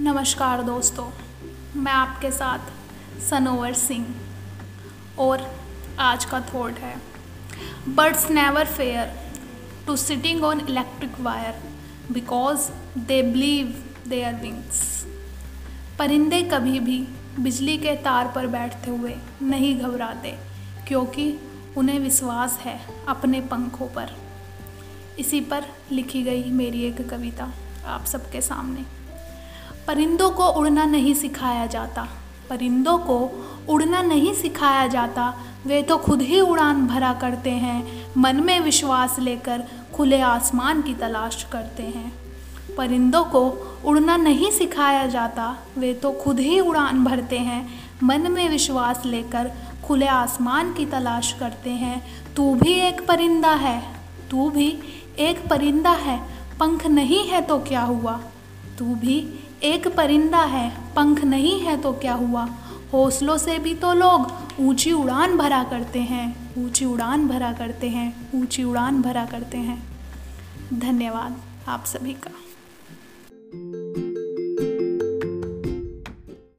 नमस्कार दोस्तों, मैं आपके साथ सनोवर सिंह और आज का थॉट है birds never fear to sitting on electric wire because they believe their wings परिंदे कभी भी बिजली के तार पर बैठते हुए नहीं घबराते, क्योंकि उन्हें विश्वास है अपने पंखों पर। इसी पर लिखी गई मेरी एक कविता आप सबके सामने। परिंदों को उड़ना नहीं सिखाया जाता। परिंदों को उड़ना नहीं सिखाया जाता। वे तो खुद ही उड़ान भरा करते हैं। मन में विश्वास लेकर खुले आसमान की तलाश करते हैं। परिंदों को उड़ना नहीं सिखाया जाता। वे तो खुद ही उड़ान भरते हैं। मन में विश्वास लेकर खुले आसमान की तलाश करते हैं। तू भी एक परिंदा है। तू भी एक परिंदा है। पंख नहीं है तो क्या हुआ? तू भी एक परिंदा है, पंख नहीं है तो क्या हुआ? हौसलों से भी तो लोग ऊँची उड़ान भरा करते हैं, ऊँची उड़ान भरा करते हैं, ऊँची उड़ान भरा करते हैं। धन्यवाद आप सभी का।